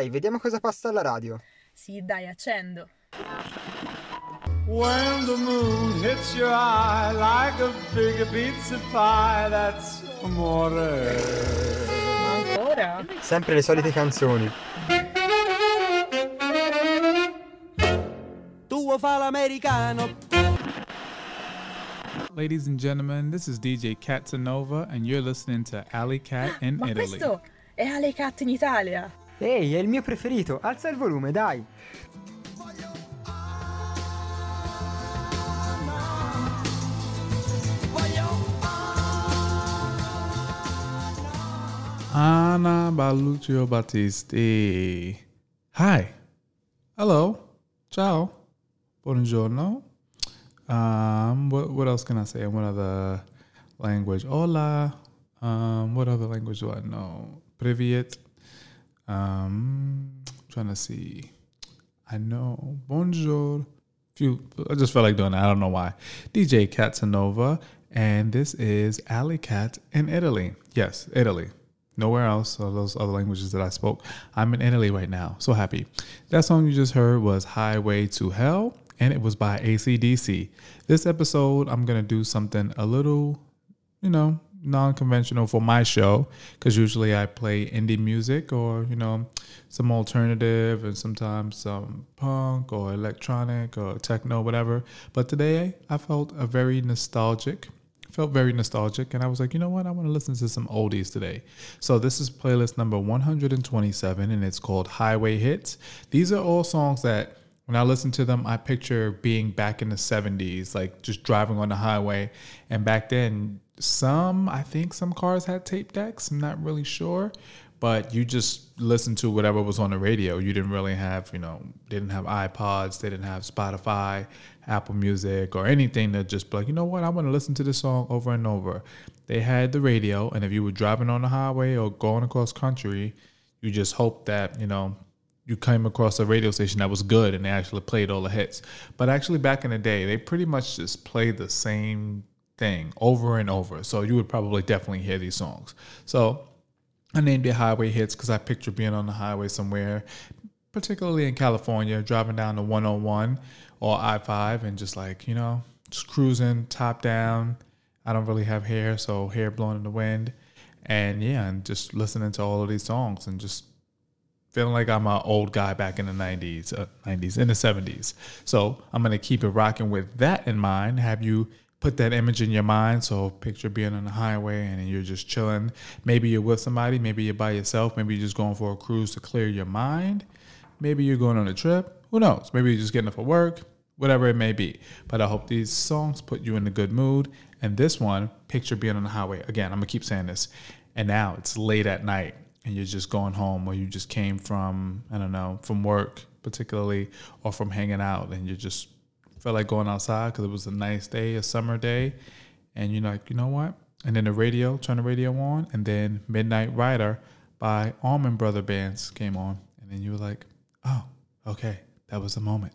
Dai, vediamo cosa passa alla radio. Sì, dai, accendo. When the moon hits your eye like a big pizza pie, that's amore. Ma ancora? Sempre le solite canzoni. Tu fa l'americano. Ladies and gentlemen, this is DJ Catanova, and you're listening to Alley Cat in Ma Italy. questo è Ale Cat in Italia. Ehi, è il mio preferito. Alza il volume, dai. Ana Baluccio Battisti. Hi. Hello. Ciao. Buongiorno. Um, what, what else can I say? What other language? Hola. Um, what other language do I know? Privyet. Um, trying to see. I know. Bonjour. Few. I just felt like doing that. I don't know why. DJ Catanova, and this is Alley Cat in Italy. Yes, Italy. Nowhere else of those other languages that I spoke. I'm in Italy right now. So happy. That song you just heard was Highway to Hell, and it was by AC/DC. This episode, I'm going to do something a little, you know, non conventional for my show because usually I play indie music or, you know, some alternative and sometimes some punk or electronic or techno, whatever. But today I felt a very nostalgic felt very nostalgic and I was like, you know what? I want to listen to some oldies today. So this is playlist number 127 and it's called Highway Hits. These are all songs that when I listen to them, I picture being back in the 70s, like just driving on the highway. And back then, some, I think some cars had tape decks. I'm not really sure. But you just listened to whatever was on the radio. You didn't really have, you know, didn't have iPods, they didn't have Spotify, Apple Music, or anything that just like, you know what, I want to listen to this song over and over. They had the radio, and if you were driving on the highway or going across country, you just hope that, you know, you came across a radio station that was good and they actually played all the hits. But actually, back in the day, they pretty much just played the same thing over and over. So you would probably definitely hear these songs. So I named it Highway Hits because I picture being on the highway somewhere, particularly in California, driving down the 101 or I 5 and just like, you know, just cruising top down. I don't really have hair, so hair blowing in the wind. And yeah, and just listening to all of these songs and just feeling like I'm an old guy back in the 90s, uh, 90s, in the 70s. So I'm going to keep it rocking with that in mind. Have you put that image in your mind? So picture being on the highway and you're just chilling. Maybe you're with somebody, maybe you're by yourself, maybe you're just going for a cruise to clear your mind. Maybe you're going on a trip. Who knows? Maybe you're just getting up for work, whatever it may be. But I hope these songs put you in a good mood. And this one, picture being on the highway. Again, I'm to keep saying this. And now it's late at night and you're just going home or you just came from i don't know from work particularly or from hanging out and you're just felt like going outside because it was a nice day a summer day. And you're like you know what? And then the radio turn the radio on and then midnight rider by Allman brother bands came on. And then you were like oh okay that was the moment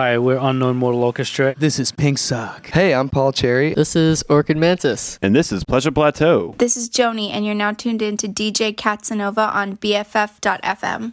Hi, we're Unknown Mortal Orchestra. This is Pink Sock. Hey, I'm Paul Cherry. This is Orchid Mantis. And this is Pleasure Plateau. This is Joni, and you're now tuned in to DJ Katsanova on BFF.fm.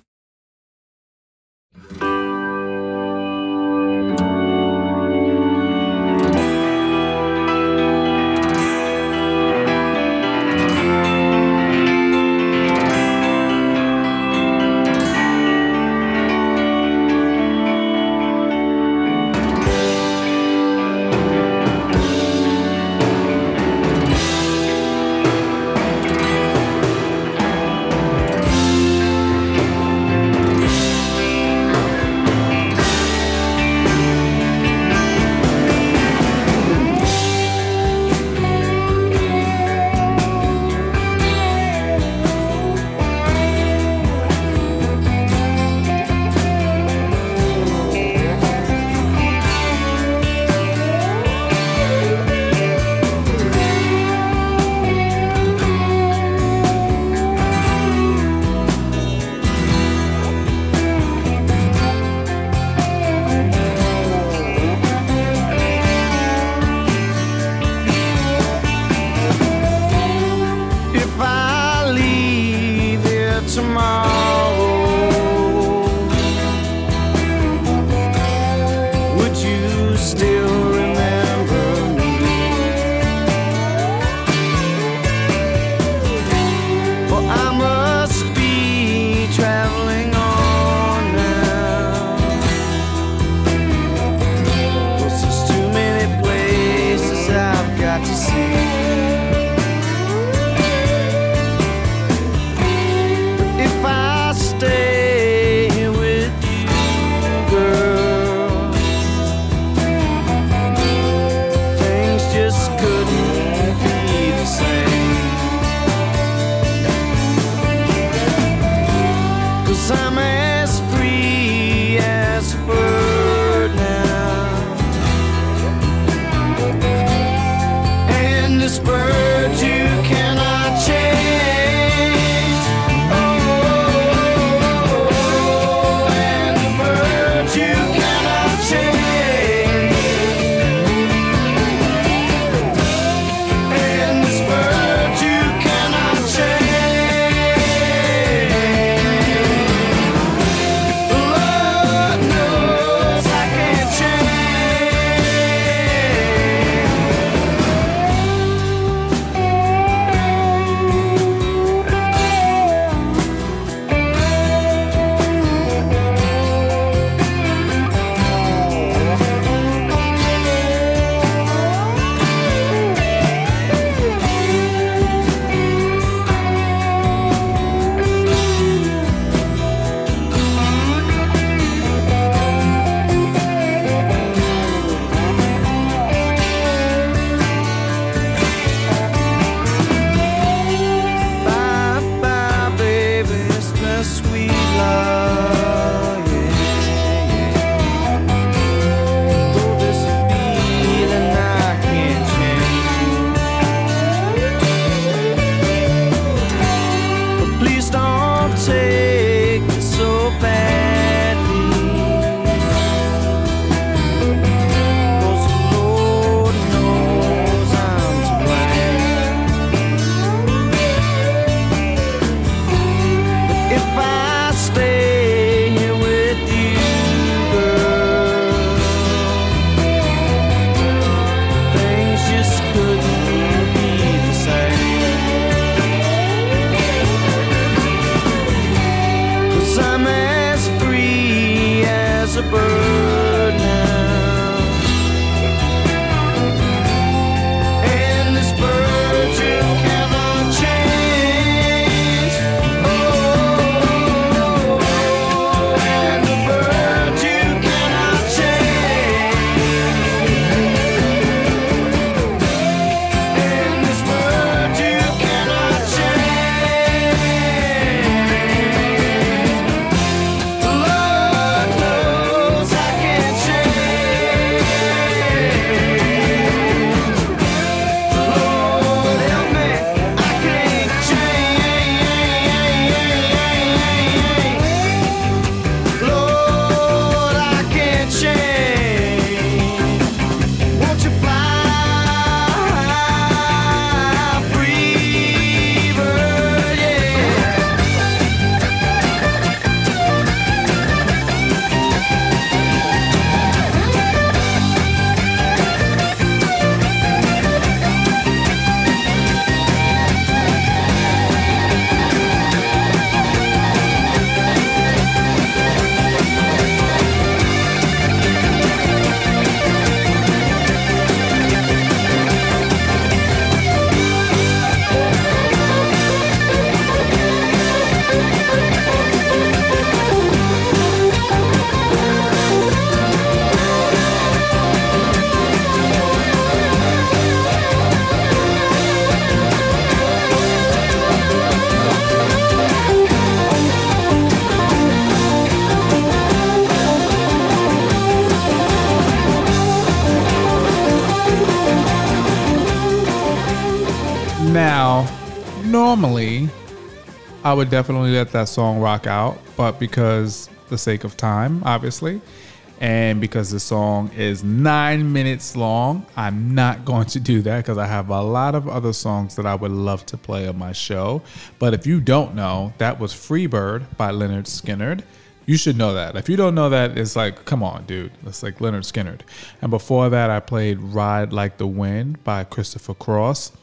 I would definitely let that song rock out, but because the sake of time, obviously, and because the song is nine minutes long, I'm not going to do that because I have a lot of other songs that I would love to play on my show. But if you don't know, that was Freebird by Lynyrd Skynyrd. You should know that. If you don't know that, it's like, come on, dude. It's like Lynyrd Skynyrd. And before that, I played Ride Like the Wind by Christopher Cross.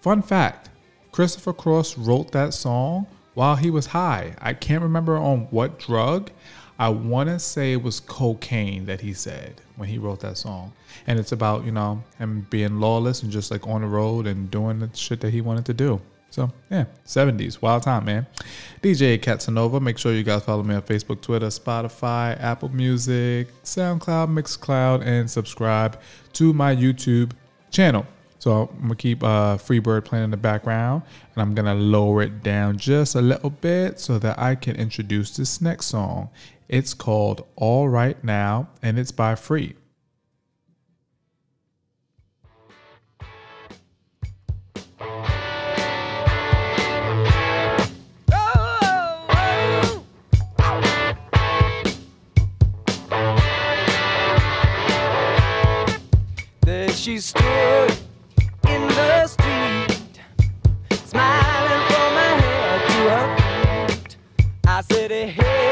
Fun fact Christopher Cross wrote that song while he was high. I can't remember on what drug. I want to say it was cocaine that he said when he wrote that song. And it's about, you know, him being lawless and just like on the road and doing the shit that he wanted to do. So, yeah, 70s, wild time, man. DJ Katsanova. Make sure you guys follow me on Facebook, Twitter, Spotify, Apple Music, SoundCloud, Mixcloud, and subscribe to my YouTube channel. So I'm gonna keep uh, Freebird playing in the background, and I'm gonna lower it down just a little bit so that I can introduce this next song. It's called All Right Now, and it's by Free. She stood I said,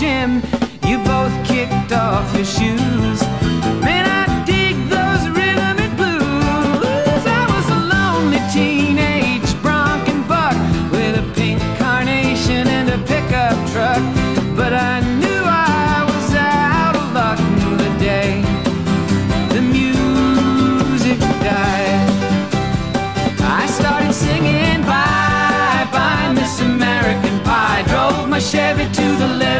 gym. You both kicked off your shoes. Man, I dig those rhythm and blues. I was a lonely teenage bronc and buck with a pink carnation and a pickup truck. But I knew I was out of luck the day the music died. I started singing bye bye Miss American Pie. Drove my Chevy to the levee,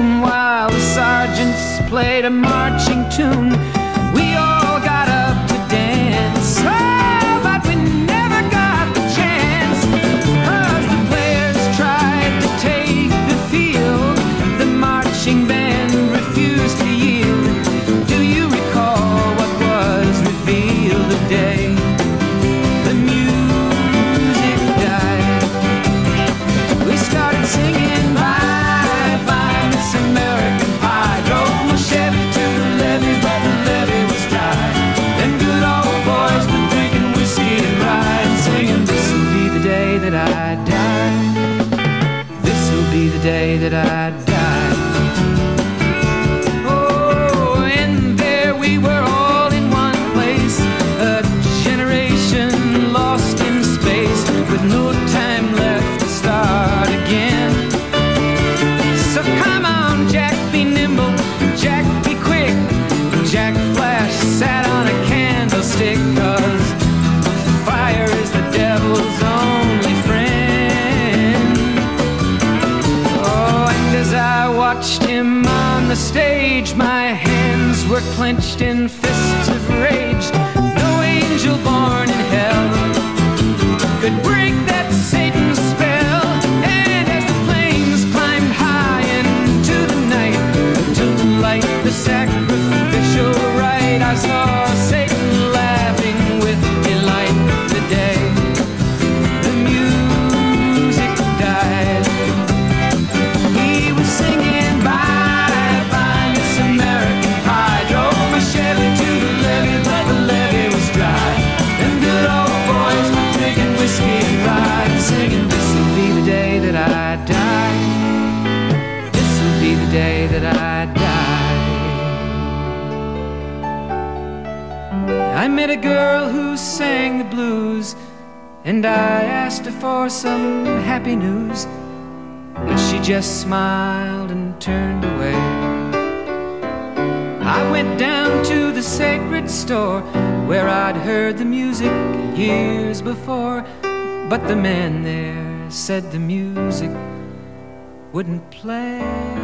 while the sergeants played a marching tune. Met a girl who sang the blues, and I asked her for some happy news. But she just smiled and turned away. I went down to the sacred store where I'd heard the music years before. But the man there said the music wouldn't play.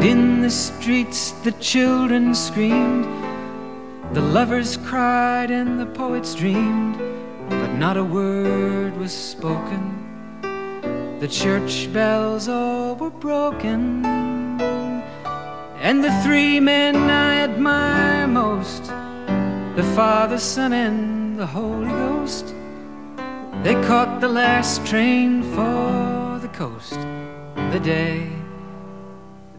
And in the streets the children screamed, the lovers cried, and the poets dreamed. But not a word was spoken. The church bells all were broken. And the three men I admire most the Father, Son, and the Holy Ghost they caught the last train for the coast the day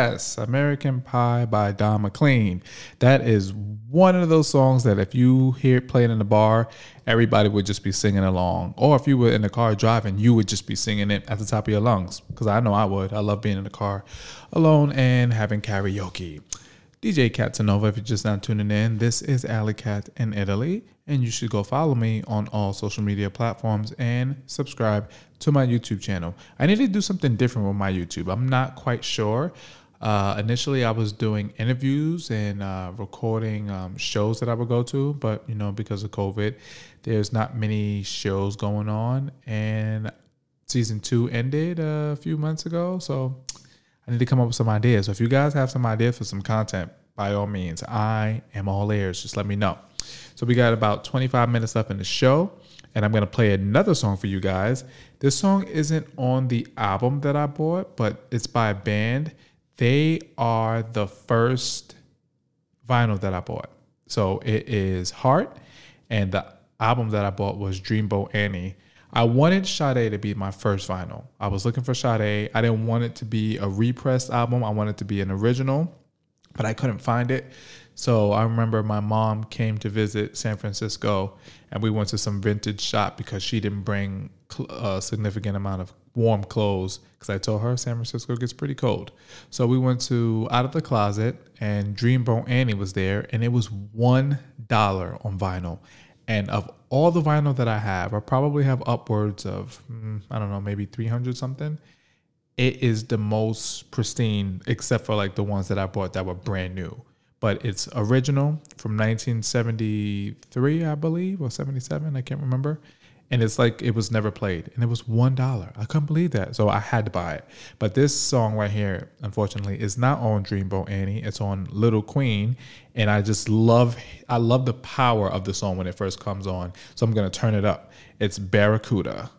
Yes, American Pie by Don McLean. That is one of those songs that if you hear it playing in the bar, everybody would just be singing along. Or if you were in the car driving, you would just be singing it at the top of your lungs. Because I know I would. I love being in the car alone and having karaoke. DJ Catanova, if you're just now tuning in, this is Alley Cat in Italy, and you should go follow me on all social media platforms and subscribe to my YouTube channel. I need to do something different with my YouTube. I'm not quite sure. Uh, initially, I was doing interviews and uh, recording um, shows that I would go to, but you know, because of COVID, there's not many shows going on, and season two ended a few months ago, so I need to come up with some ideas. So if you guys have some ideas for some content, by all means, I am all ears. Just let me know. So we got about 25 minutes left in the show, and I'm gonna play another song for you guys. This song isn't on the album that I bought, but it's by a band. They are the first vinyl that I bought. So it is Heart, and the album that I bought was Dreamboat Annie. I wanted Sade to be my first vinyl. I was looking for Sade. I didn't want it to be a repressed album. I wanted it to be an original, but I couldn't find it. So I remember my mom came to visit San Francisco, and we went to some vintage shop because she didn't bring a significant amount of warm clothes because I told her San Francisco gets pretty cold. So we went to Out of the Closet, and Dreamboat Annie was there, and it was one dollar on vinyl. And of all the vinyl that I have, I probably have upwards of mm, I don't know, maybe three hundred something. It is the most pristine, except for like the ones that I bought that were brand new. But it's original from 1973, I believe, or 77. I can't remember. And it's like it was never played, and it was one dollar. I couldn't believe that, so I had to buy it. But this song right here, unfortunately, is not on Dreamboat Annie. It's on Little Queen, and I just love, I love the power of the song when it first comes on. So I'm gonna turn it up. It's Barracuda.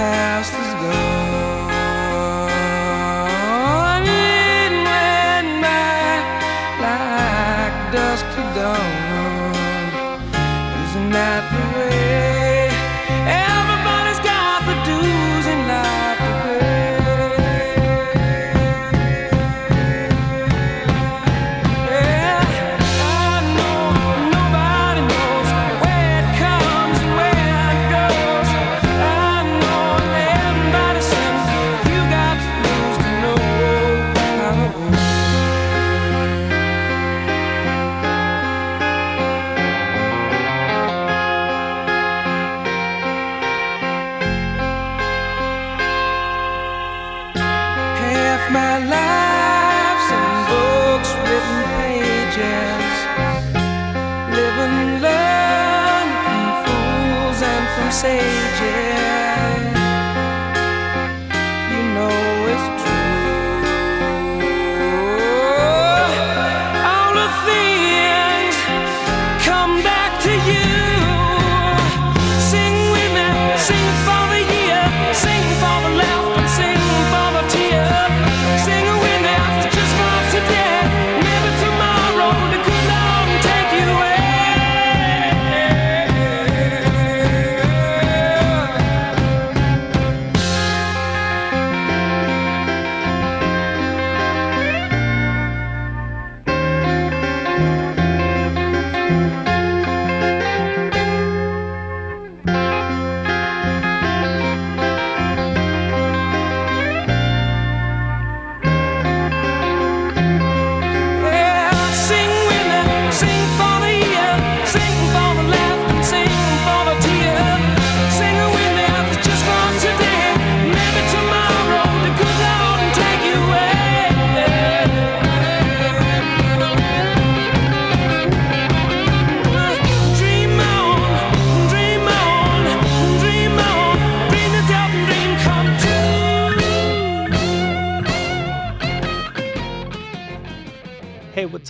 past is gone.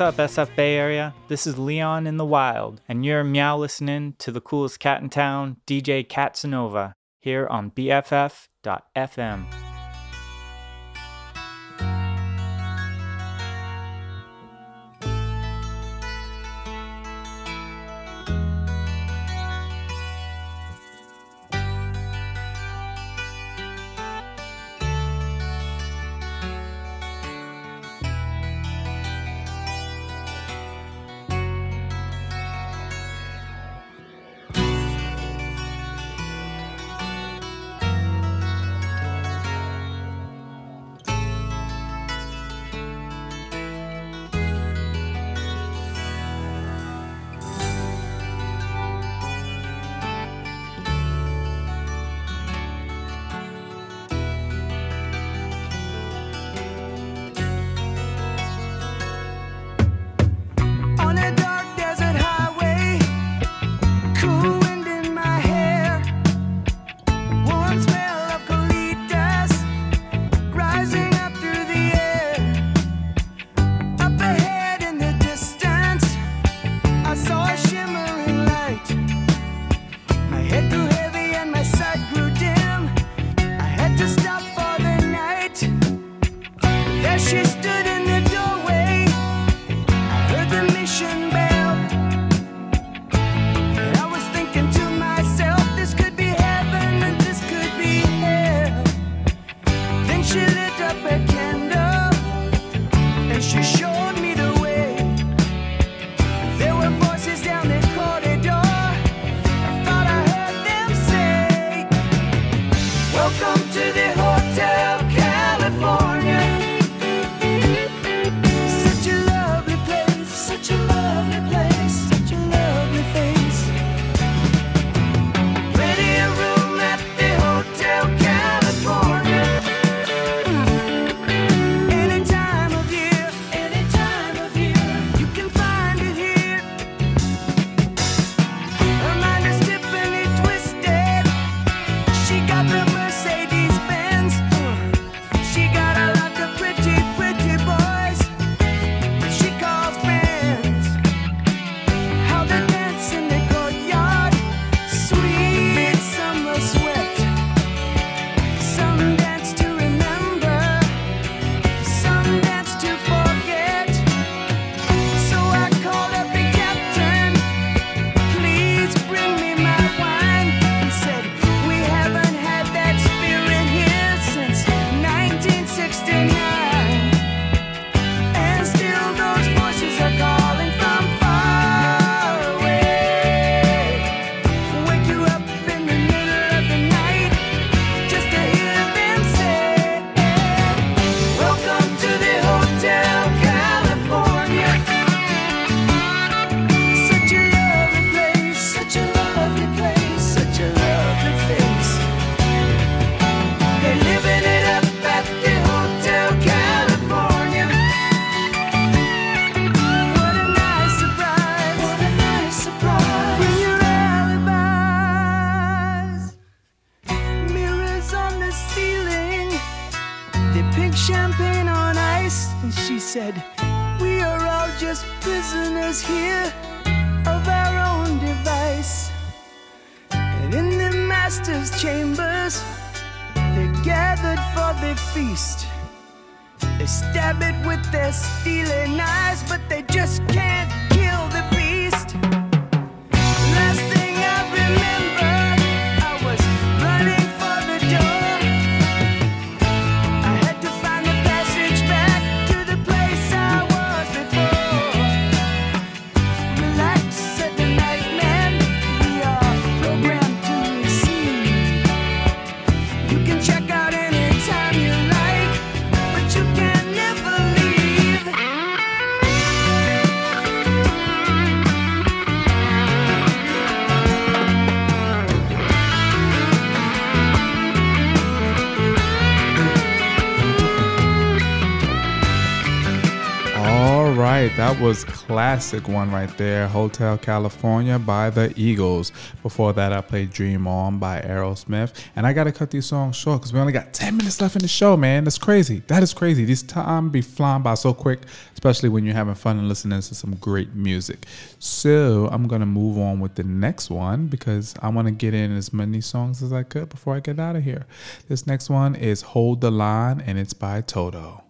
What's up, SF Bay Area? This is Leon in the Wild, and you're meow listening to the coolest cat in town, DJ Catsanova, here on BFF.fm. was classic one right there, Hotel California by the Eagles. Before that, I played Dream On by Aerosmith. And I got to cut these songs short because we only got 10 minutes left in the show, man. That's crazy. That is crazy. This time be flying by so quick, especially when you're having fun and listening to some great music. So I'm going to move on with the next one because I want to get in as many songs as I could before I get out of here. This next one is Hold the Line and it's by Toto.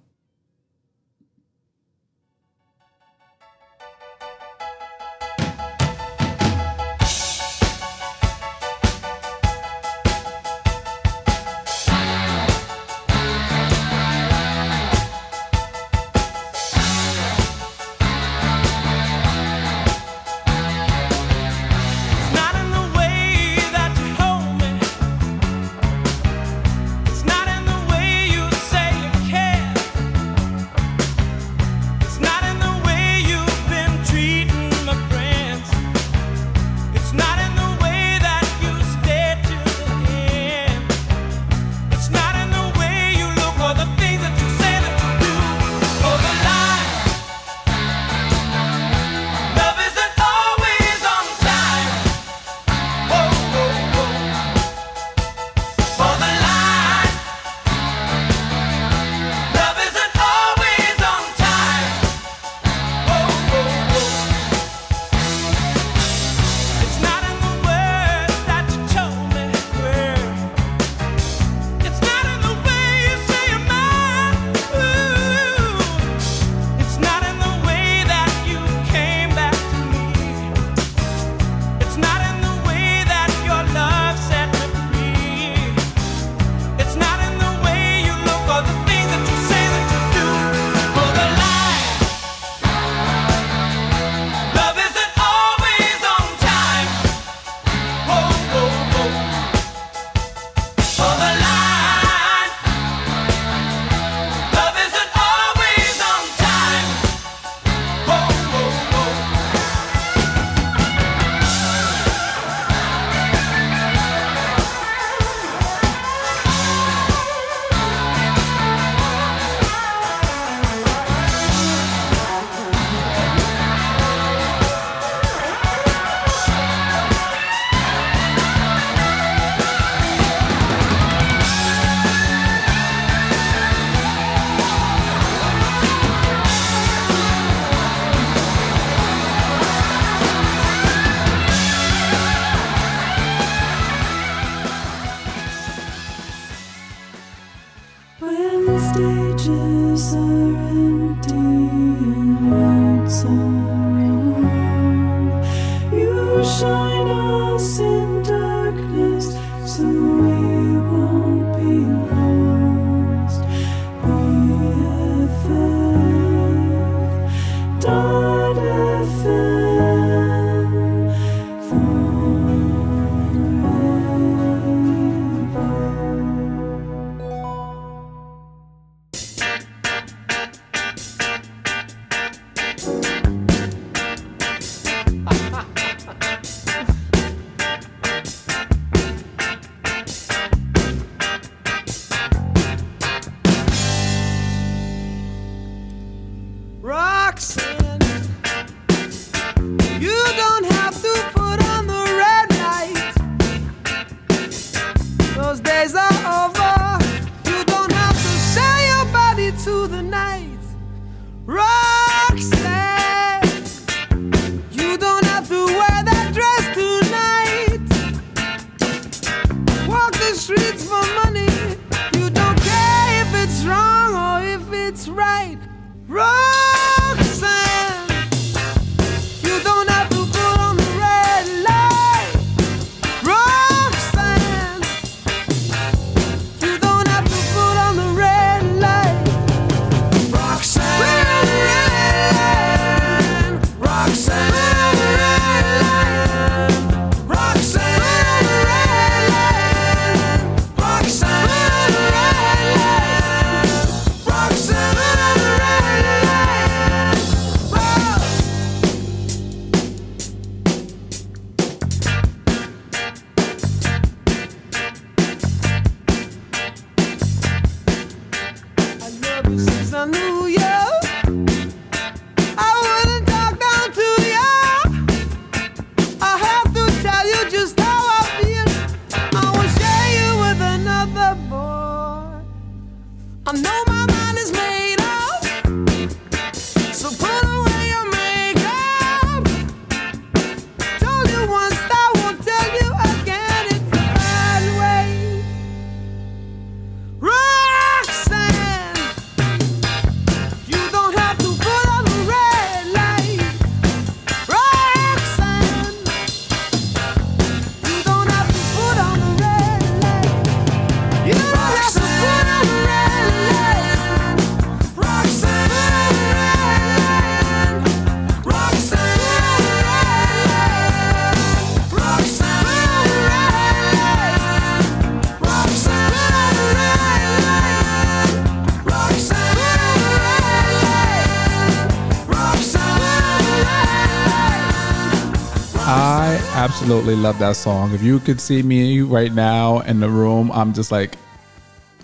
Absolutely love that song. If you could see me right now in the room, I'm just like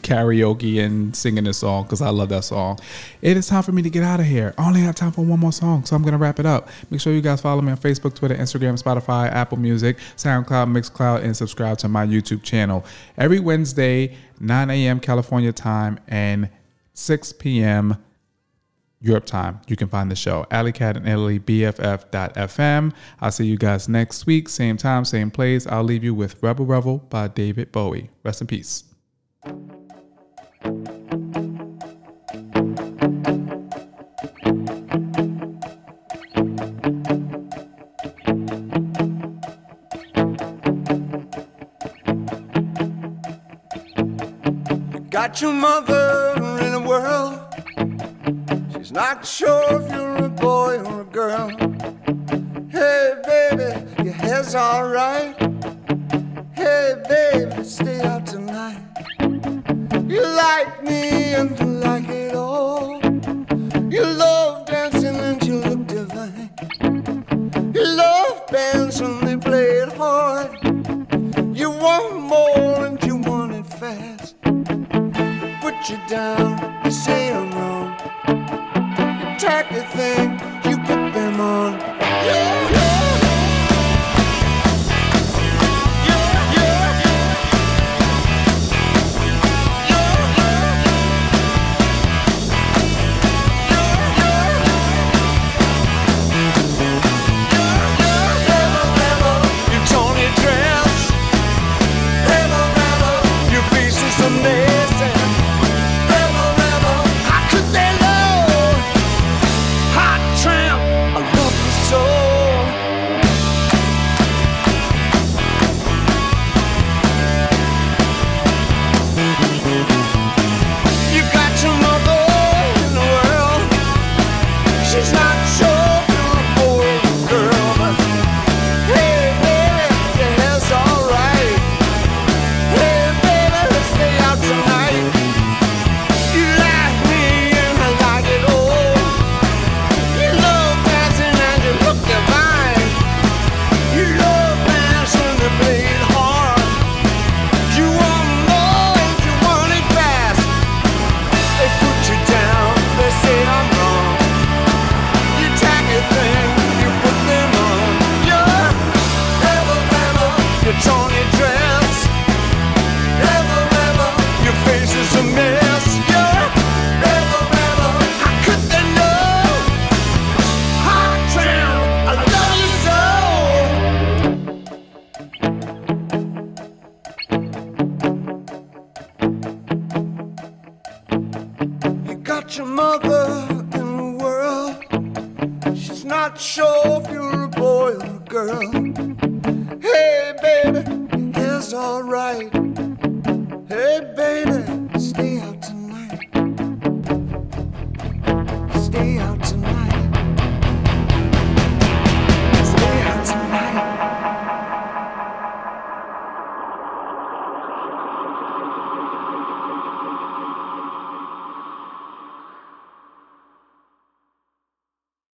karaoke and singing this song because I love that song. It is time for me to get out of here. I only have time for one more song, so I'm gonna wrap it up. Make sure you guys follow me on Facebook, Twitter, Instagram, Spotify, Apple Music, SoundCloud, Mixcloud, and subscribe to my YouTube channel. Every Wednesday, 9 a.m. California time and 6 p.m. Europe time. You can find the show. Alley Cat in Italy, BFF.FM. I'll see you guys next week, same time, same place. I'll leave you with Rebel Rebel by David Bowie. Rest in peace. Got your mother not sure if you're a boy or a girl. Hey, baby, your hair's alright. Hey, baby, stay out tonight. You like me and you like it all. You love dancing and you look divine. You love bands when they play it hard. You want more and you want it fast put you down, you say I'm wrong. You tacky thing, you put them on. Yeah,